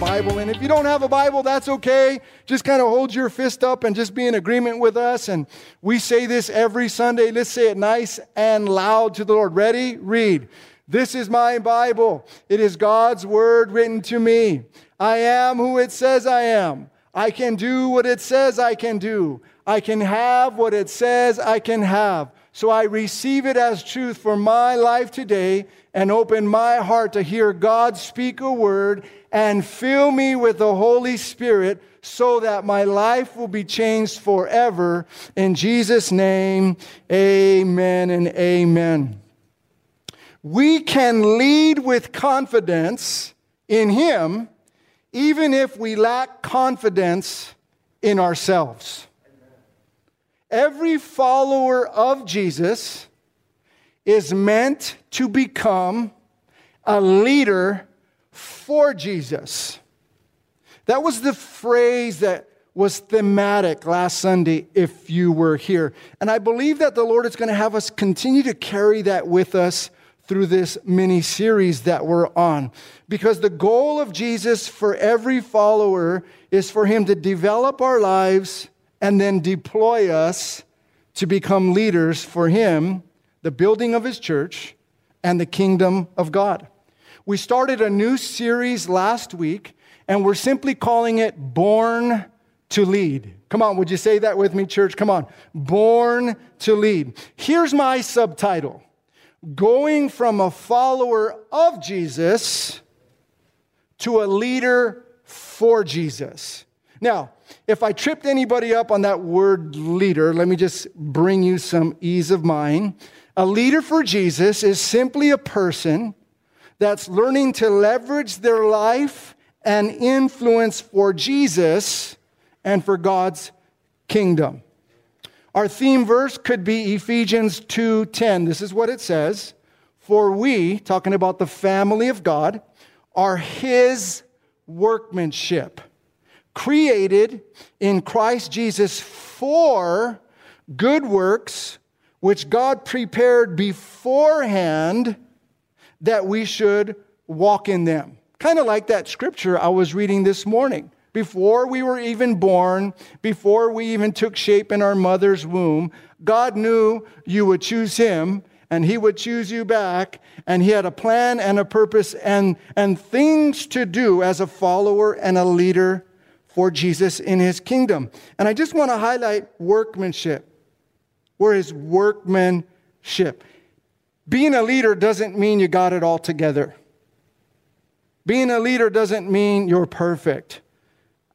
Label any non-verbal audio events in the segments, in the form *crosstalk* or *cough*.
Bible. And if you don't have a Bible, that's okay. Just kind of hold your fist up and just be in agreement with us. And we say this every Sunday. Let's say it nice and loud to the Lord. Ready? Read. This is my Bible. It is God's word written to me. I am who it says I am. I can do what it says I can do. I can have what it says I can have. So I receive it as truth for my life today and open my heart to hear God speak a word and fill me with the Holy Spirit so that my life will be changed forever. In Jesus' name, amen and amen. We can lead with confidence in Him even if we lack confidence in ourselves. Every follower of Jesus is meant to become a leader for Jesus. That was the phrase that was thematic last Sunday if you were here. And I believe that the Lord is going to have us continue to carry that with us through this mini series that we're on. Because the goal of Jesus for every follower is for him to develop our lives and then deploy us to become leaders for him, the building of his church, and the kingdom of God. We started a new series last week, and we're simply calling it Born to Lead. Come on, would you say that with me, church? Come on. Born to Lead. Here's my subtitle going from a follower of Jesus to a leader for Jesus. Now, if I tripped anybody up on that word leader, let me just bring you some ease of mind. A leader for Jesus is simply a person that's learning to leverage their life and influence for Jesus and for God's kingdom. Our theme verse could be Ephesians 2:10. This is what it says, "For we, talking about the family of God, are his workmanship, created in Christ Jesus for good works which God prepared beforehand that we should walk in them." Kind of like that scripture I was reading this morning before we were even born, before we even took shape in our mother's womb, God knew you would choose Him and He would choose you back. And He had a plan and a purpose and, and things to do as a follower and a leader for Jesus in His kingdom. And I just want to highlight workmanship. We're His workmanship. Being a leader doesn't mean you got it all together. Being a leader doesn't mean you're perfect.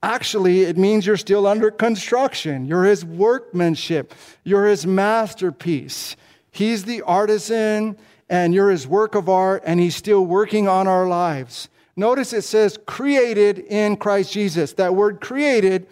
Actually, it means you're still under construction. You're his workmanship. You're his masterpiece. He's the artisan and you're his work of art, and he's still working on our lives. Notice it says created in Christ Jesus. That word created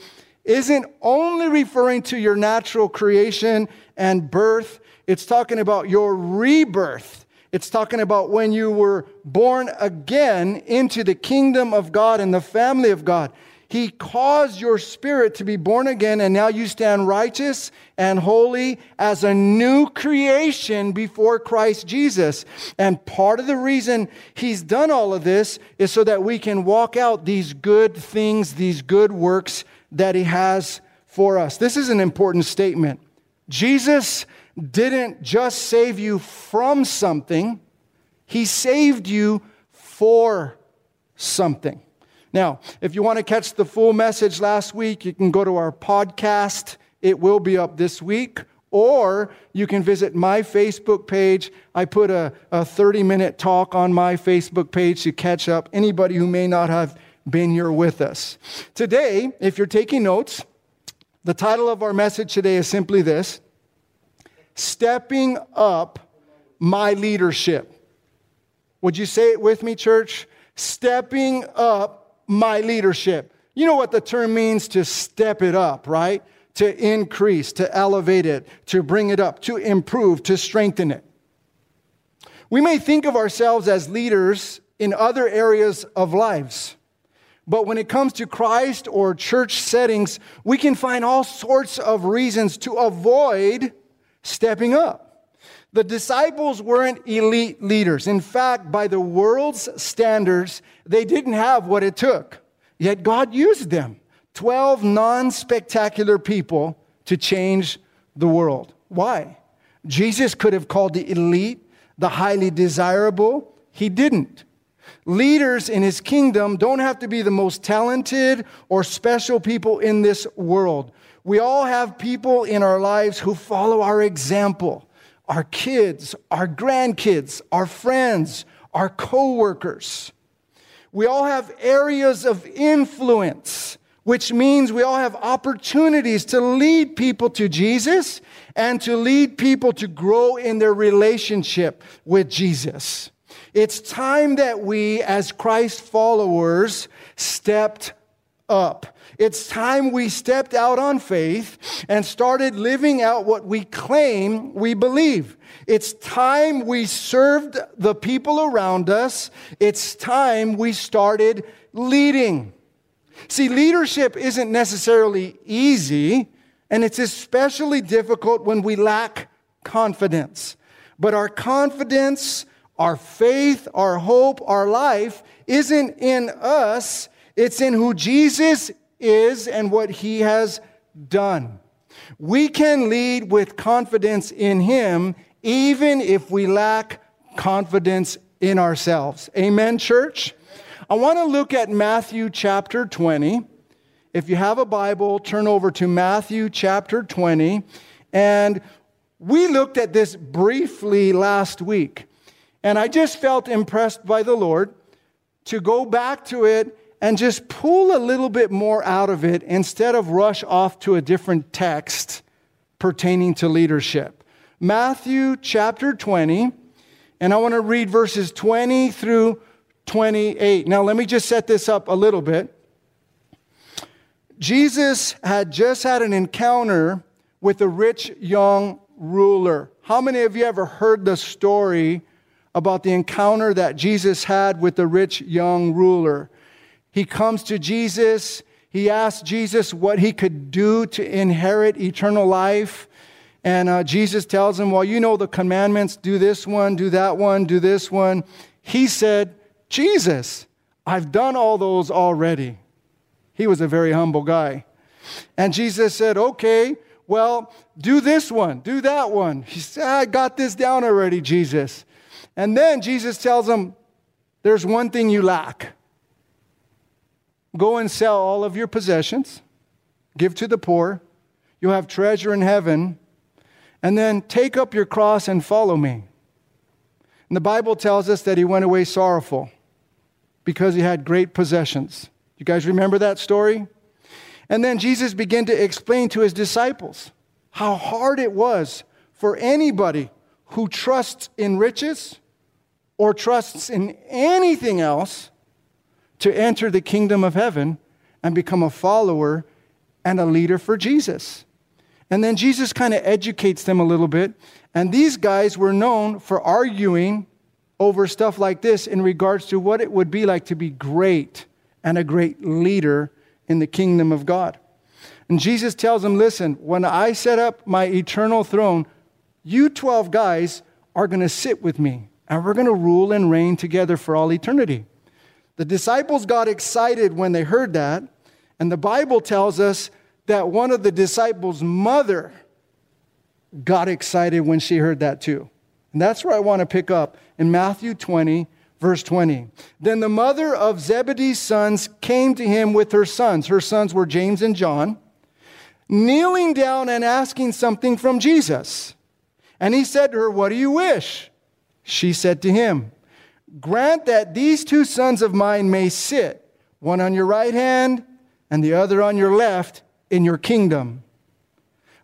isn't only referring to your natural creation and birth, it's talking about your rebirth. It's talking about when you were born again into the kingdom of God and the family of God. He caused your spirit to be born again, and now you stand righteous and holy as a new creation before Christ Jesus. And part of the reason He's done all of this is so that we can walk out these good things, these good works that He has for us. This is an important statement. Jesus didn't just save you from something, He saved you for something. Now, if you want to catch the full message last week, you can go to our podcast. It will be up this week. Or you can visit my Facebook page. I put a, a 30 minute talk on my Facebook page to catch up anybody who may not have been here with us. Today, if you're taking notes, the title of our message today is simply this Stepping Up My Leadership. Would you say it with me, church? Stepping up my leadership. You know what the term means to step it up, right? To increase, to elevate it, to bring it up, to improve, to strengthen it. We may think of ourselves as leaders in other areas of lives. But when it comes to Christ or church settings, we can find all sorts of reasons to avoid stepping up. The disciples weren't elite leaders. In fact, by the world's standards, they didn't have what it took. Yet God used them 12 non spectacular people to change the world. Why? Jesus could have called the elite, the highly desirable. He didn't. Leaders in his kingdom don't have to be the most talented or special people in this world. We all have people in our lives who follow our example our kids, our grandkids, our friends, our coworkers. We all have areas of influence, which means we all have opportunities to lead people to Jesus and to lead people to grow in their relationship with Jesus. It's time that we, as Christ followers, stepped up. It's time we stepped out on faith and started living out what we claim we believe. It's time we served the people around us. It's time we started leading. See, leadership isn't necessarily easy, and it's especially difficult when we lack confidence. But our confidence our faith, our hope, our life isn't in us, it's in who Jesus is and what he has done. We can lead with confidence in him even if we lack confidence in ourselves. Amen, church? I want to look at Matthew chapter 20. If you have a Bible, turn over to Matthew chapter 20. And we looked at this briefly last week. And I just felt impressed by the Lord to go back to it and just pull a little bit more out of it instead of rush off to a different text pertaining to leadership. Matthew chapter 20, and I want to read verses 20 through 28. Now, let me just set this up a little bit. Jesus had just had an encounter with a rich young ruler. How many of you ever heard the story about the encounter that Jesus had with the rich young ruler. He comes to Jesus. He asks Jesus what he could do to inherit eternal life. And uh, Jesus tells him, Well, you know the commandments do this one, do that one, do this one. He said, Jesus, I've done all those already. He was a very humble guy. And Jesus said, Okay, well, do this one, do that one. He said, I got this down already, Jesus. And then Jesus tells him, There's one thing you lack. Go and sell all of your possessions, give to the poor, you'll have treasure in heaven, and then take up your cross and follow me. And the Bible tells us that he went away sorrowful because he had great possessions. You guys remember that story? And then Jesus began to explain to his disciples how hard it was for anybody who trusts in riches or trusts in anything else to enter the kingdom of heaven and become a follower and a leader for Jesus. And then Jesus kind of educates them a little bit. And these guys were known for arguing over stuff like this in regards to what it would be like to be great and a great leader in the kingdom of God. And Jesus tells them, listen, when I set up my eternal throne, you 12 guys are going to sit with me and we're going to rule and reign together for all eternity. The disciples got excited when they heard that, and the Bible tells us that one of the disciples' mother got excited when she heard that too. And that's where I want to pick up in Matthew 20, verse 20. Then the mother of Zebedee's sons came to him with her sons. Her sons were James and John, kneeling down and asking something from Jesus. And he said to her, What do you wish? She said to him, Grant that these two sons of mine may sit, one on your right hand and the other on your left, in your kingdom.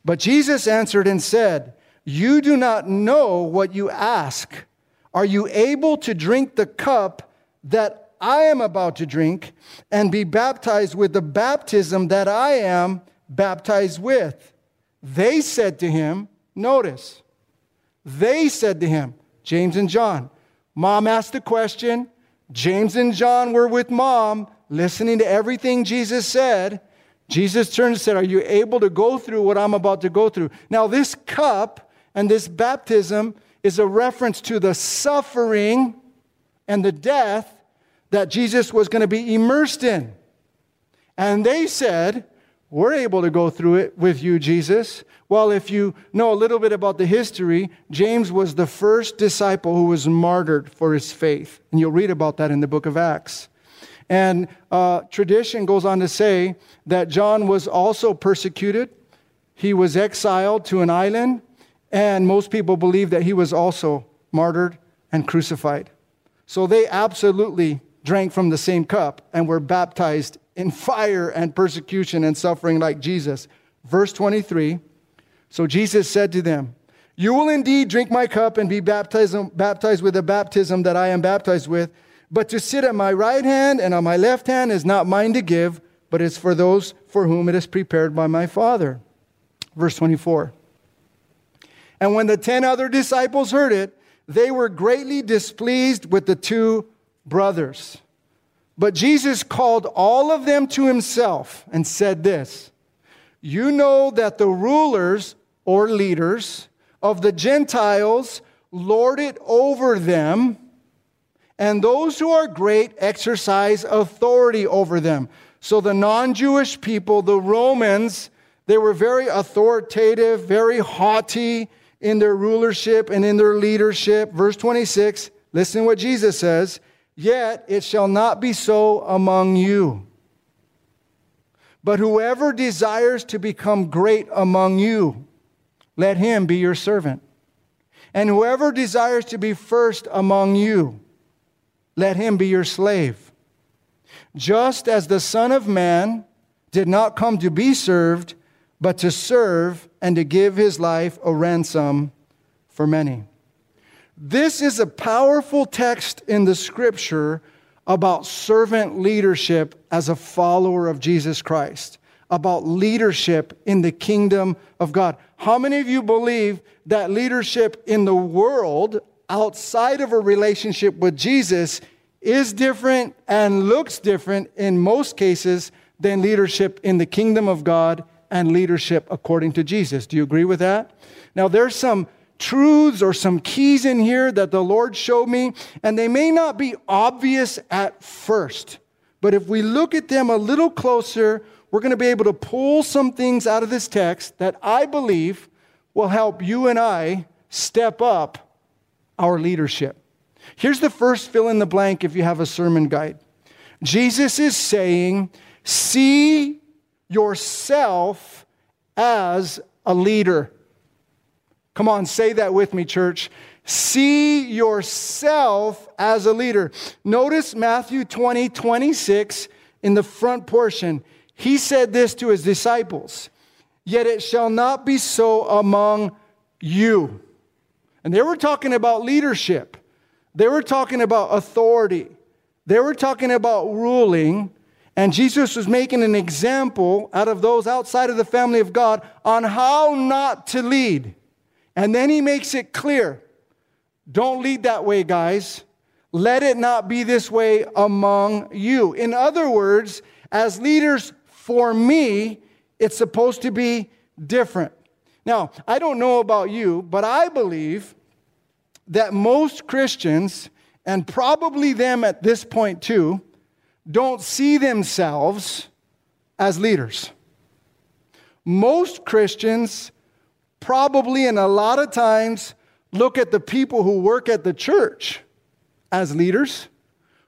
But Jesus answered and said, You do not know what you ask. Are you able to drink the cup that I am about to drink and be baptized with the baptism that I am baptized with? They said to him, Notice, they said to him, James and John, Mom asked the question. James and John were with mom, listening to everything Jesus said. Jesus turned and said, Are you able to go through what I'm about to go through? Now, this cup and this baptism is a reference to the suffering and the death that Jesus was going to be immersed in. And they said, We're able to go through it with you, Jesus. Well, if you know a little bit about the history, James was the first disciple who was martyred for his faith. And you'll read about that in the book of Acts. And uh, tradition goes on to say that John was also persecuted. He was exiled to an island, and most people believe that he was also martyred and crucified. So they absolutely drank from the same cup and were baptized in fire and persecution and suffering like Jesus. Verse 23 So Jesus said to them, You will indeed drink my cup and be baptized, baptized with the baptism that I am baptized with. But to sit at my right hand and on my left hand is not mine to give, but is for those for whom it is prepared by my Father. Verse 24. And when the ten other disciples heard it, they were greatly displeased with the two brothers. But Jesus called all of them to himself and said this You know that the rulers or leaders of the Gentiles lord it over them and those who are great exercise authority over them. So the non Jewish people, the Romans, they were very authoritative, very haughty in their rulership and in their leadership. Verse 26, listen to what Jesus says Yet it shall not be so among you. But whoever desires to become great among you, let him be your servant. And whoever desires to be first among you, let him be your slave. Just as the Son of Man did not come to be served, but to serve and to give his life a ransom for many. This is a powerful text in the scripture about servant leadership as a follower of Jesus Christ, about leadership in the kingdom of God. How many of you believe that leadership in the world outside of a relationship with Jesus is different and looks different in most cases than leadership in the kingdom of God and leadership according to Jesus. Do you agree with that? Now, there's some truths or some keys in here that the Lord showed me, and they may not be obvious at first. But if we look at them a little closer, we're going to be able to pull some things out of this text that I believe will help you and I step up our leadership. Here's the first fill in the blank if you have a sermon guide. Jesus is saying, See yourself as a leader. Come on, say that with me, church. See yourself as a leader. Notice Matthew 20, 26 in the front portion. He said this to his disciples Yet it shall not be so among you. And they were talking about leadership, they were talking about authority, they were talking about ruling. And Jesus was making an example out of those outside of the family of God on how not to lead. And then he makes it clear don't lead that way, guys. Let it not be this way among you. In other words, as leaders, for me, it's supposed to be different. Now, I don't know about you, but I believe that most Christians, and probably them at this point too, don't see themselves as leaders. Most Christians probably and a lot of times look at the people who work at the church as leaders,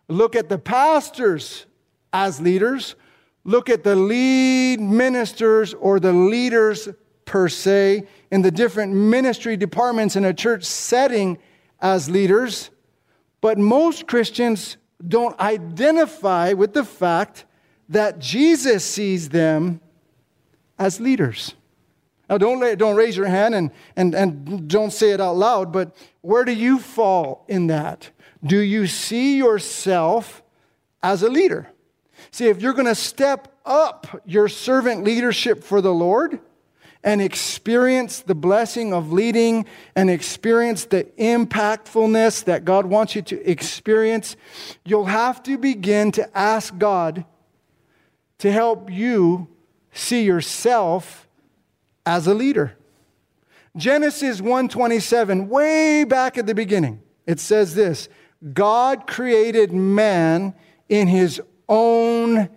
look at the pastors as leaders, look at the lead ministers or the leaders per se in the different ministry departments in a church setting as leaders. But most Christians don't identify with the fact that Jesus sees them as leaders. Now, don't, don't raise your hand and, and, and don't say it out loud, but where do you fall in that? Do you see yourself as a leader? See, if you're going to step up your servant leadership for the Lord, and experience the blessing of leading and experience the impactfulness that God wants you to experience, you'll have to begin to ask God to help you see yourself as a leader. Genesis 1:27, way back at the beginning, it says this, God created man in his own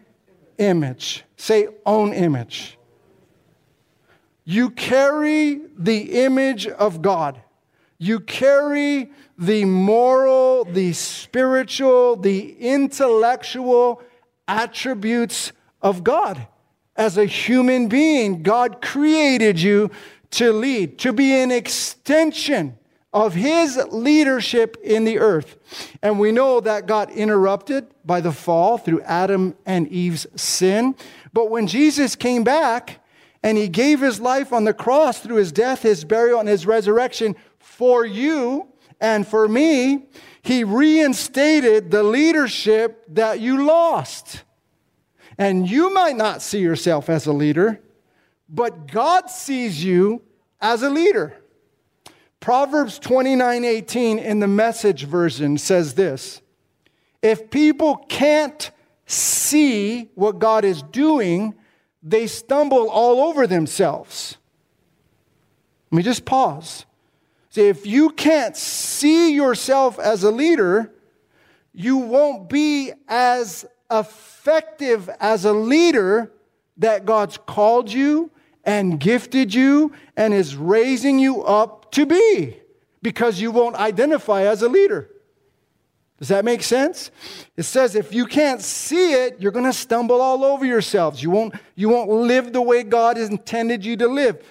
image. Say own image. You carry the image of God. You carry the moral, the spiritual, the intellectual attributes of God. As a human being, God created you to lead, to be an extension of his leadership in the earth. And we know that got interrupted by the fall through Adam and Eve's sin. But when Jesus came back and he gave his life on the cross through his death, his burial, and his resurrection for you and for me, he reinstated the leadership that you lost. And you might not see yourself as a leader, but God sees you as a leader. Proverbs 29 18 in the message version says this If people can't see what God is doing, they stumble all over themselves. Let me just pause. See, if you can't see yourself as a leader, you won't be as effective as a leader that God's called you and gifted you and is raising you up to be because you won't identify as a leader. Does that make sense? It says if you can't see it, you're going to stumble all over yourselves. You won't, you won't live the way God has intended you to live.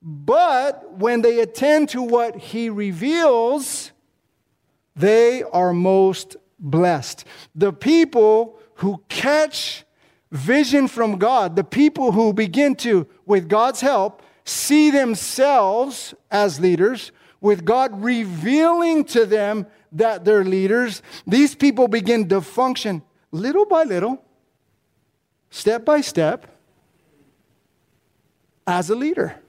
But when they attend to what He reveals, they are most blessed. The people who catch vision from God, the people who begin to, with God's help, see themselves as leaders, with God revealing to them that they're leaders, these people begin to function little by little, step by step, as a leader.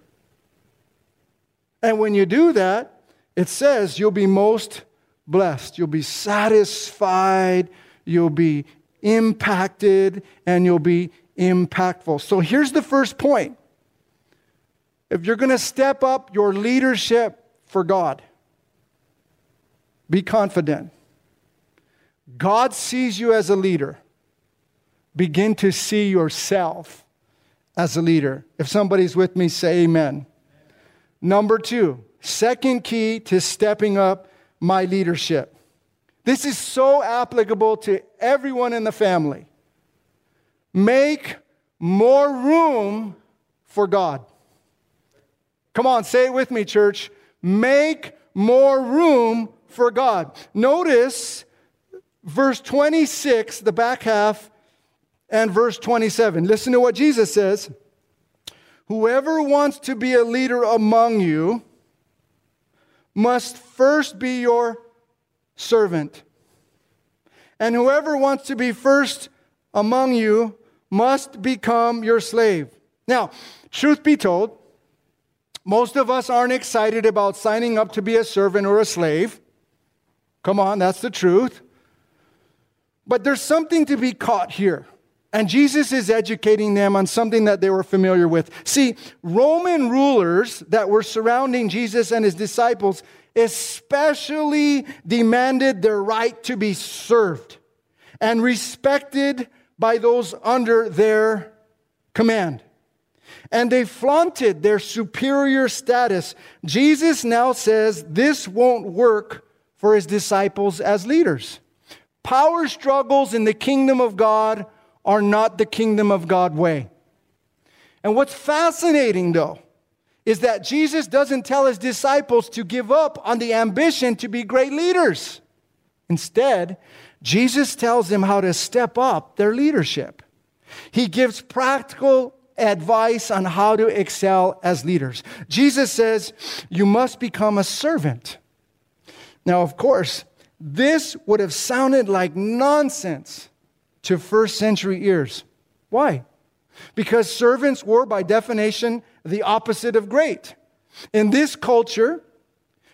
And when you do that, it says you'll be most blessed. You'll be satisfied. You'll be impacted and you'll be impactful. So here's the first point. If you're going to step up your leadership for God, be confident. God sees you as a leader. Begin to see yourself as a leader. If somebody's with me, say amen. Number two, second key to stepping up my leadership this is so applicable to everyone in the family. Make more room for God. Come on, say it with me, church. Make more room for God. Notice verse 26, the back half, and verse 27. Listen to what Jesus says Whoever wants to be a leader among you must first be your servant. And whoever wants to be first among you must become your slave. Now, truth be told, most of us aren't excited about signing up to be a servant or a slave. Come on, that's the truth. But there's something to be caught here. And Jesus is educating them on something that they were familiar with. See, Roman rulers that were surrounding Jesus and his disciples especially demanded their right to be served and respected by those under their command. And they flaunted their superior status. Jesus now says this won't work for his disciples as leaders. Power struggles in the kingdom of God are not the kingdom of God way. And what's fascinating though is that Jesus doesn't tell his disciples to give up on the ambition to be great leaders. Instead, Jesus tells them how to step up their leadership. He gives practical advice on how to excel as leaders. Jesus says, You must become a servant. Now, of course, this would have sounded like nonsense to first century ears. Why? Because servants were, by definition, the opposite of great. In this culture,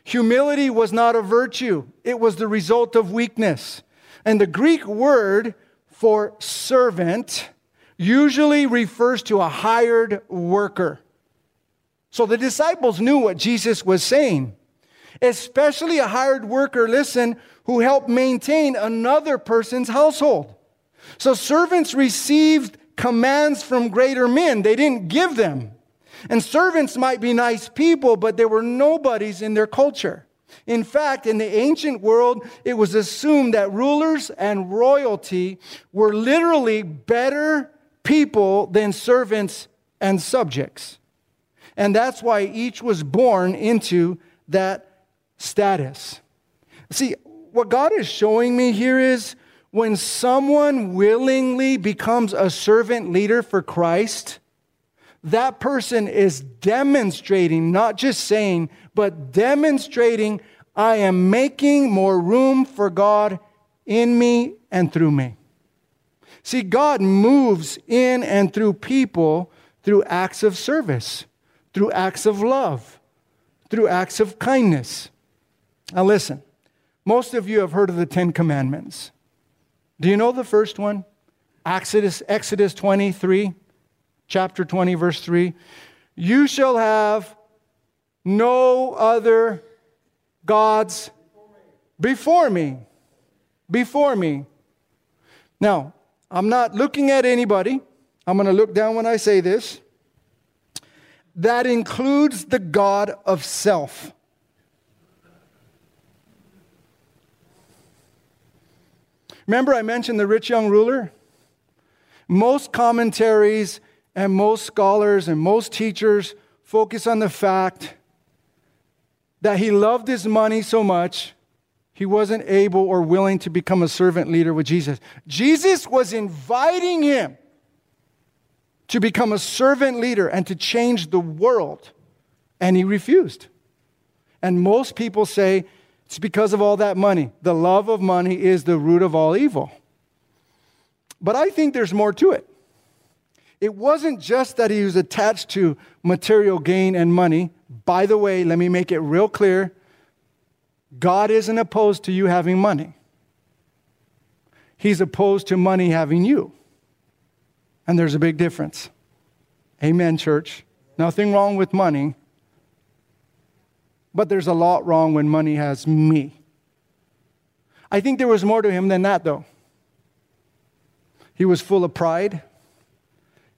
humility was not a virtue, it was the result of weakness. And the Greek word for servant usually refers to a hired worker. So the disciples knew what Jesus was saying, especially a hired worker, listen, who helped maintain another person's household. So servants received commands from greater men, they didn't give them. And servants might be nice people, but they were nobodies in their culture. In fact, in the ancient world, it was assumed that rulers and royalty were literally better people than servants and subjects. And that's why each was born into that status. See, what God is showing me here is when someone willingly becomes a servant leader for Christ, that person is demonstrating, not just saying, but demonstrating, I am making more room for God in me and through me. See, God moves in and through people through acts of service, through acts of love, through acts of kindness. Now, listen, most of you have heard of the Ten Commandments. Do you know the first one? Exodus, Exodus 23 chapter 20, verse 3. You shall have no other gods before me. Before me. Now, I'm not looking at anybody. I'm going to look down when I say this. That includes the God of self. Remember, I mentioned the rich young ruler? Most commentaries and most scholars and most teachers focus on the fact that he loved his money so much, he wasn't able or willing to become a servant leader with Jesus. Jesus was inviting him to become a servant leader and to change the world, and he refused. And most people say it's because of all that money. The love of money is the root of all evil. But I think there's more to it. It wasn't just that he was attached to material gain and money. By the way, let me make it real clear God isn't opposed to you having money, He's opposed to money having you. And there's a big difference. Amen, church. Nothing wrong with money, but there's a lot wrong when money has me. I think there was more to him than that, though. He was full of pride.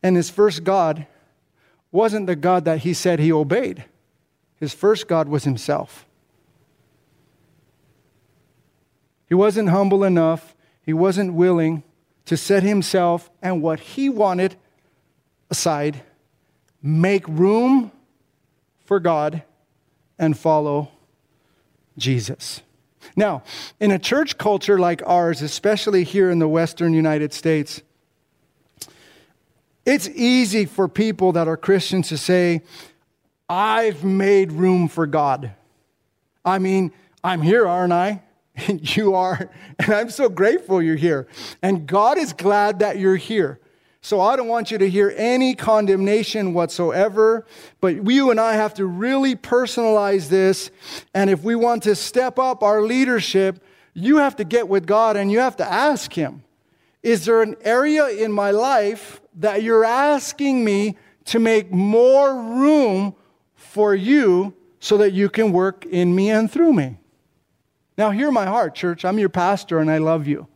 And his first God wasn't the God that he said he obeyed, his first God was himself. He wasn't humble enough, he wasn't willing to set himself and what he wanted aside, make room for God, and follow Jesus. Now, in a church culture like ours, especially here in the Western United States, it's easy for people that are Christians to say, I've made room for God. I mean, I'm here, aren't I? *laughs* And you are. And I'm so grateful you're here. And God is glad that you're here. So I don't want you to hear any condemnation whatsoever, but you and I have to really personalize this. And if we want to step up our leadership, you have to get with God and you have to ask Him Is there an area in my life that you're asking me to make more room for you so that you can work in me and through me. Now, hear my heart, church. I'm your pastor and I love you.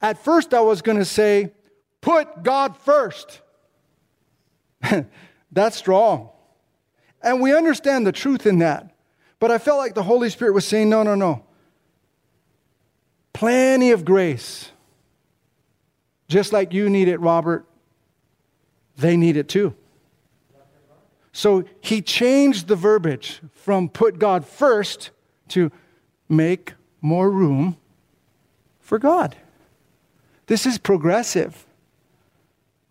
At first, I was going to say, put God first. *laughs* That's strong. And we understand the truth in that. But I felt like the Holy Spirit was saying, no, no, no. Plenty of grace just like you need it, Robert, they need it too. So he changed the verbiage from put God first to make more room for God. This is progressive.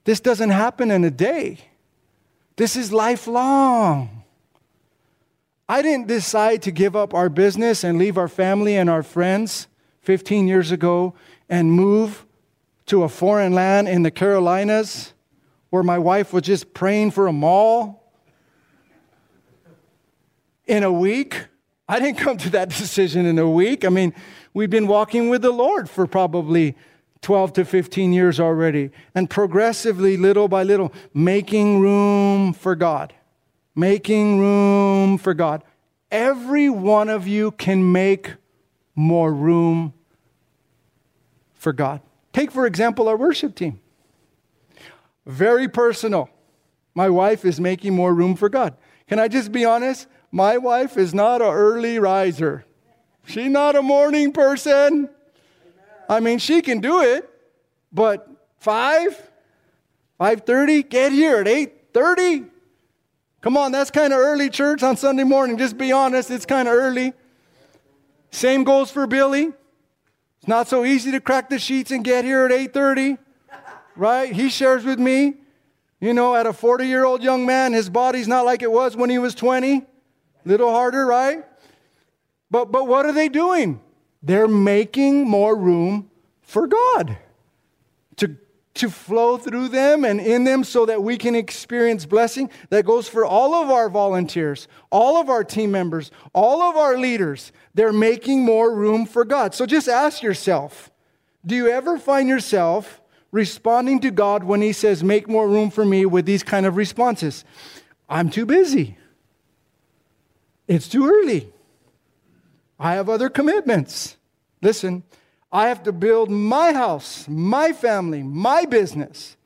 This doesn't happen in a day. This is lifelong. I didn't decide to give up our business and leave our family and our friends 15 years ago and move to a foreign land in the Carolinas where my wife was just praying for a mall in a week. I didn't come to that *laughs* decision in a week. I mean, we've been walking with the Lord for probably 12 to 15 years already, and progressively, little by little, making room for God. Making room for God. Every one of you can make more room for God. Take, for example, our worship team. Very personal. My wife is making more room for God. Can I just be honest? My wife is not an early riser. She's not a morning person. I mean, she can do it, but 5, 5.30, get here at 8.30. Come on, that's kind of early church on Sunday morning. Just be honest, it's kind of early. Same goes for Billy. It's not so easy to crack the sheets and get here at 8:30. Right? He shares with me, you know, at a 40-year-old young man, his body's not like it was when he was 20. Little harder, right? But but what are they doing? They're making more room for God to, to flow through them and in them so that we can experience blessing. That goes for all of our volunteers, all of our team members, all of our leaders. They're making more room for God. So just ask yourself do you ever find yourself responding to God when He says, Make more room for me with these kind of responses? I'm too busy. It's too early. I have other commitments. Listen, I have to build my house, my family, my business.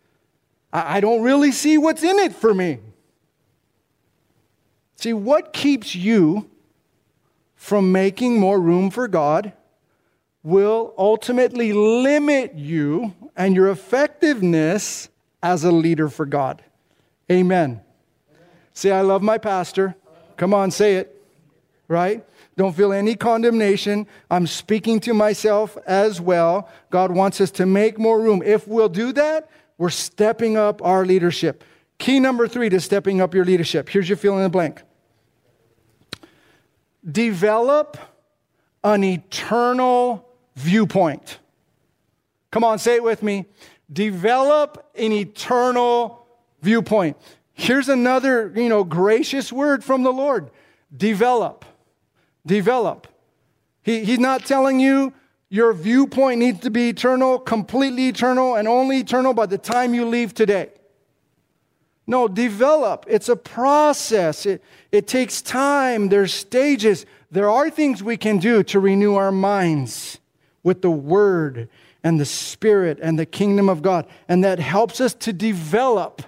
I, don't really see what's in it for me. See, what keeps you from making more room for God will ultimately limit you and your effectiveness as a leader for God. Amen. Amen. Say, I love my pastor. Come on, say it. Right? Don't feel any condemnation. I'm speaking to myself as well. God wants us to make more room. If we'll do that, we're stepping up our leadership. Key number three to stepping up your leadership. Here's your fill in the blank. Develop an eternal viewpoint. Come on, say it with me. Develop an eternal viewpoint. Here's another, you know, gracious word from the Lord. Develop develop. He, he's not telling you your viewpoint needs to be eternal, completely eternal, and only eternal by the time you leave today. No, develop. It's a process. It, it takes time. There's stages. There are things we can do to renew our minds with the Word and the Spirit and the kingdom of God. And that helps us to develop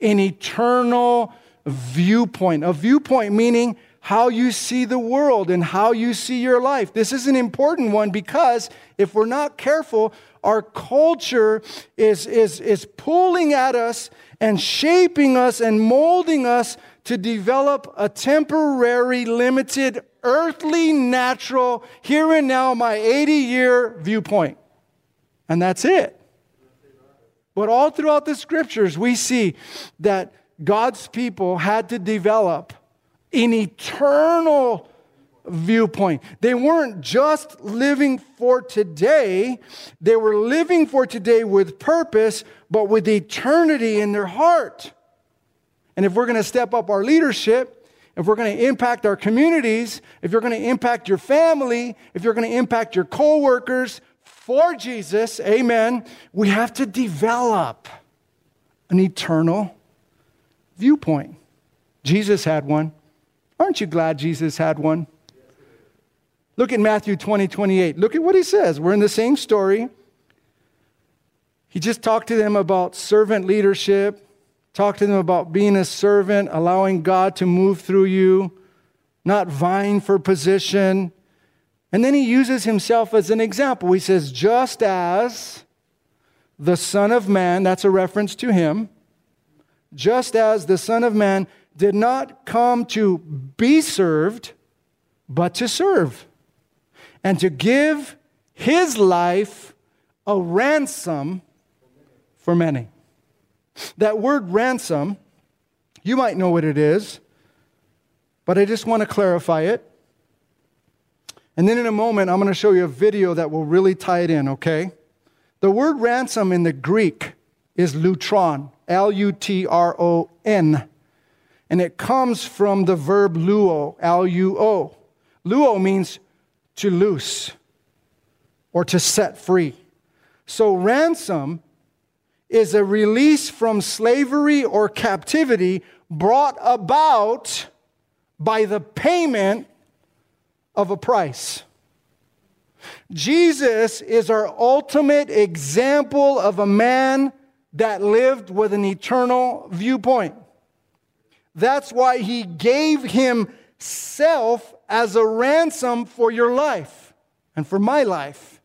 an eternal viewpoint. A viewpoint meaning how you see the world and how you see your life. This is an important one because if we're not careful, our culture is, is, is pulling at us and shaping us and molding us to develop a temporary, limited, earthly, natural, here and now, my 80 year viewpoint. And that's it. But all throughout the scriptures, we see that God's people had to develop an eternal viewpoint. They weren't just living for today, they were living for today with purpose, but with eternity in their heart. And if we're going to step up our leadership, if we're going to impact our communities, if you're going to impact your family, if you're going to impact your coworkers for Jesus, amen, we have to develop an eternal viewpoint. Jesus had one. Aren't you glad Jesus had one? Look at Matthew 20, 28. Look at what he says. We're in the same story. He just talked to them about servant leadership, talked to them about being a servant, allowing God to move through you, not vying for position. And then he uses himself as an example. He says, just as the Son of Man, that's a reference to him, just as the Son of Man did not come to be served, but to serve, and to give his life a ransom for many. That word ransom, you might know what it is, but I just want to clarify it. And then in a moment, I'm going to show you a video that will really tie it in, okay? The word ransom in the Greek is lutron, L U T R O N. And it comes from the verb luo, L U O. Luo means to loose or to set free. So, ransom is a release from slavery or captivity brought about by the payment of a price. Jesus is our ultimate example of a man that lived with an eternal viewpoint. That's why he gave himself as a ransom for your life and for my life.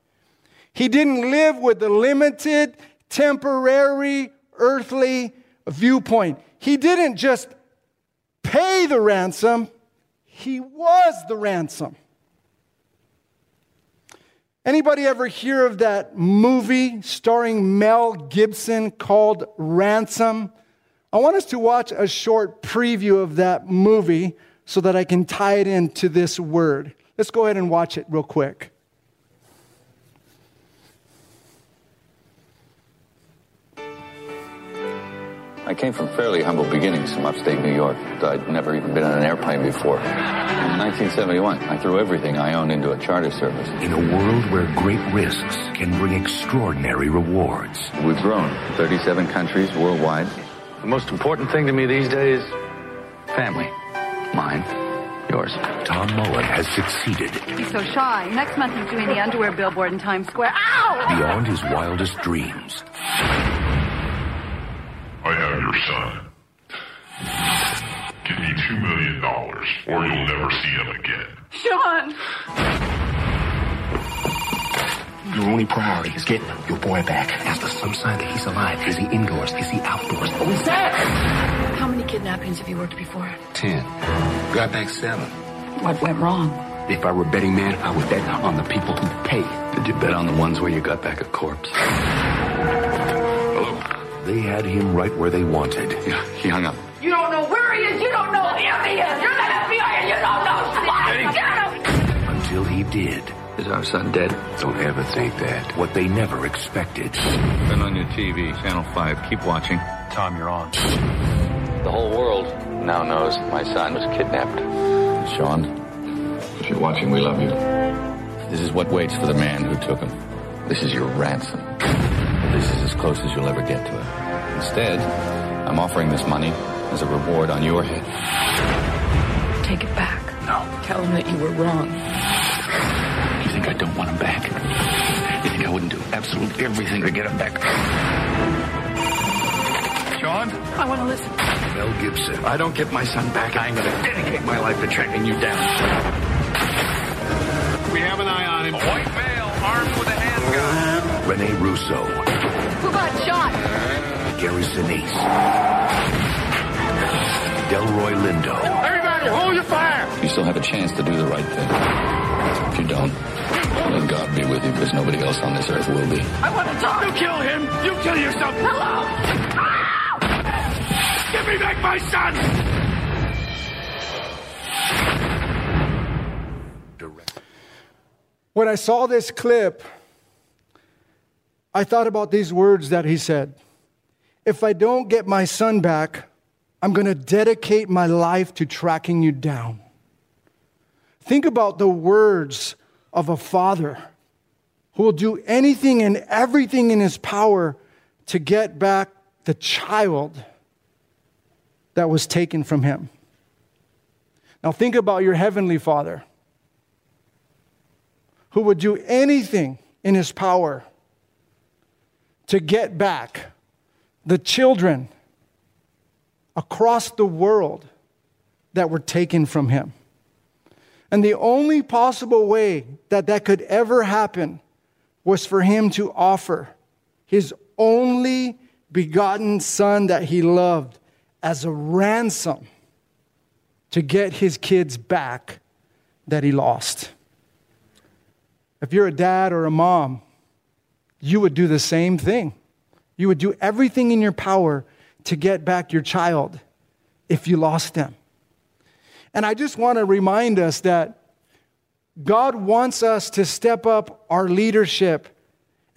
He didn't live with a limited, temporary, earthly viewpoint. He didn't just pay the ransom, he was the ransom. Anybody ever hear of that movie starring Mel Gibson called Ransom? I want us to watch a short preview of that movie so that I can tie it into this word. Let's go ahead and watch it real quick. I came from fairly humble beginnings from upstate New York. I'd never even been on an airplane before. In 1971, I threw everything I owned into a charter service. In a world where great risks can bring extraordinary rewards. We've grown 37 countries worldwide. The most important thing to me these days, family. Mine, yours. Tom Mullen has succeeded He's so shy. Next month he's doing the underwear billboard in Times Square. Ow! beyond his wildest dreams. I have your son. Give me two million dollars, or you'll never see him again. Sean! Your only priority is getting your boy back. Is there some sign that he's alive? Is he indoors? Is he outdoors? Oh, he's there! How many kidnappings have you worked before? Ten. Got back seven. What went wrong? If I were betting man, I would bet on the people who pay. Did you bet on the ones where you got back a corpse? Hello? They had him right where they wanted. Yeah, he hung up. You don't know where he is. You don't know who he is. You're the FBI and you don't know squat. Get him! Until he did Is our son dead? Don't ever think that. what they never expected. Been on your TV, Channel 5. Keep watching. Tom, you're on. The whole world now knows my son was kidnapped. Sean, if you're watching, we love you. This is what waits for the man who took him. This is your ransom. This is as close as you'll ever get to it. Instead, I'm offering this money as a reward on your head. Take it back. No. Tell him that you were wrong. You think I don't want him back? You think I wouldn't do absolutely everything to get him back? Sean? I want to listen. Mel Gibson, I don't get my son back. I'm going to dedicate my life to tracking you down. We have an eye on him. White male armed with a handgun. Rene Russo, Who got shot? Gary Sinise, Delroy Lindo, Everybody, hold your fire! You still have a chance to do the right thing. If you don't, let God be with you because nobody else on this earth will be. I want to talk. You kill him! You kill yourself! Hello? Ah! Give me back my son! When I saw this clip, I thought about these words that he said If I don't get my son back, I'm going to dedicate my life to tracking you down. Think about the words of a father who will do anything and everything in his power to get back the child that was taken from him. Now, think about your heavenly father who would do anything in his power to get back the children across the world that were taken from him. And the only possible way that that could ever happen was for him to offer his only begotten son that he loved as a ransom to get his kids back that he lost. If you're a dad or a mom, you would do the same thing. You would do everything in your power to get back your child if you lost them. And I just want to remind us that God wants us to step up our leadership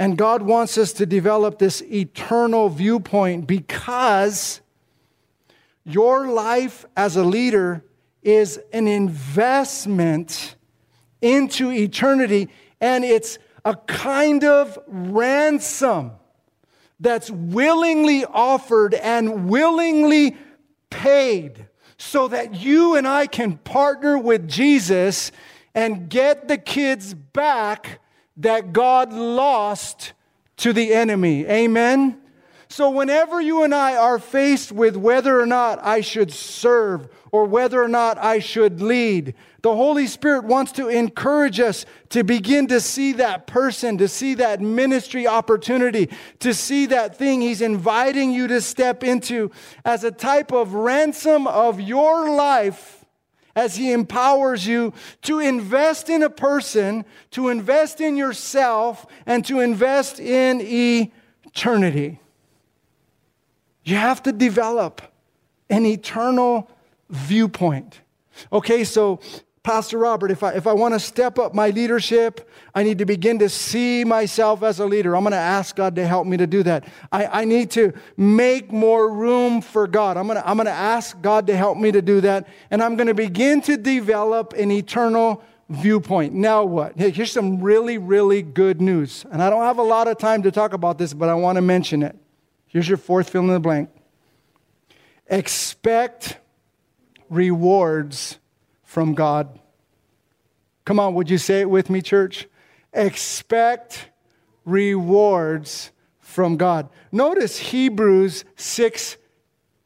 And God wants us to develop this eternal viewpoint because your life as a leader is an investment into eternity, and it's a kind of ransom that's willingly offered and willingly paid so that you and I can partner with Jesus and get the kids back that God lost to the enemy. Amen? So, whenever you and I are faced with whether or not I should serve or whether or not I should lead, the Holy Spirit wants to encourage us to begin to see that person, to see that ministry opportunity, to see that thing He's inviting you to step into as a type of ransom of your life as He empowers you to invest in a person, to invest in yourself, and to invest in eternity. You have to develop an eternal viewpoint. Okay, so Pastor Robert, if I, if I want to step up my leadership, I need to begin to see myself as a leader. I'm going to ask God to help me to do that. I, I need to make more room for God. I'm going to, I'm going to ask God to help me to do that. And I'm going to begin to develop an eternal viewpoint. Now what? Hey, here's some really, really good news. And I don't have a lot of time to talk about this, but I want to mention it. Here's your fourth fill in the blank. Expect rewards from God. Come on, would you say it with me, church? Expect rewards from God. Notice Hebrews 6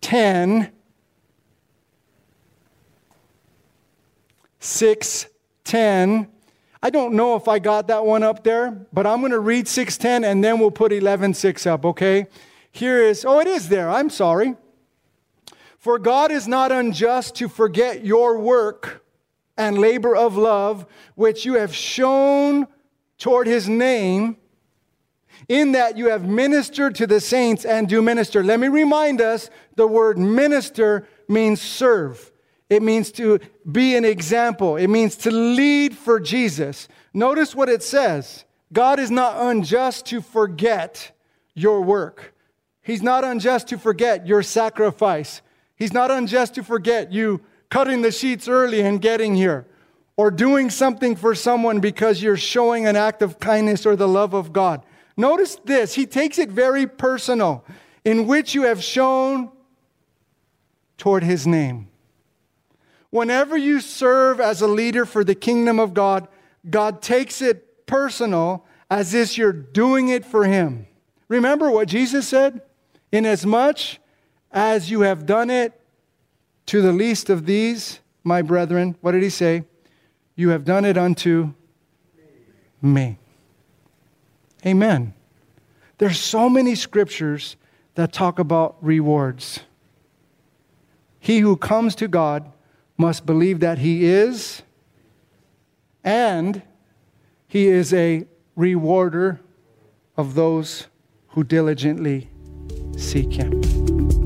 10. 6 10. I don't know if I got that one up there, but I'm going to read 610 and then we'll put 11.6 up, okay? Here is, oh, it is there. I'm sorry. For God is not unjust to forget your work and labor of love, which you have shown toward his name, in that you have ministered to the saints and do minister. Let me remind us the word minister means serve. It means to be an example. It means to lead for Jesus. Notice what it says God is not unjust to forget your work. He's not unjust to forget your sacrifice. He's not unjust to forget you cutting the sheets early and getting here, or doing something for someone because you're showing an act of kindness or the love of God. Notice this, he takes it very personal, in which you have shown toward his name. Whenever you serve as a leader for the kingdom of God, God takes it personal as if you're doing it for him. Remember what Jesus said? Inasmuch as you have done it to the least of these, my brethren, what did he say? You have done it unto me. Amen. There's so many scriptures that talk about rewards. He who comes to God must believe that he is and he is a rewarder of those who diligently seek Him.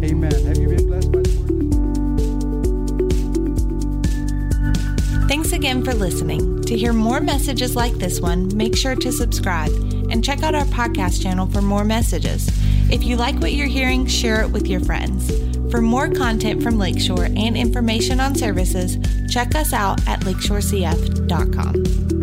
Amen. Have you been blessed by the word? Thanks again for listening. To hear more messages like this one, make sure to subscribe and check out our podcast channel for more messages. If you like what you're hearing, share it with your friends. For more content from Lakeshore and information on services, check us out at lakeshorecf.com.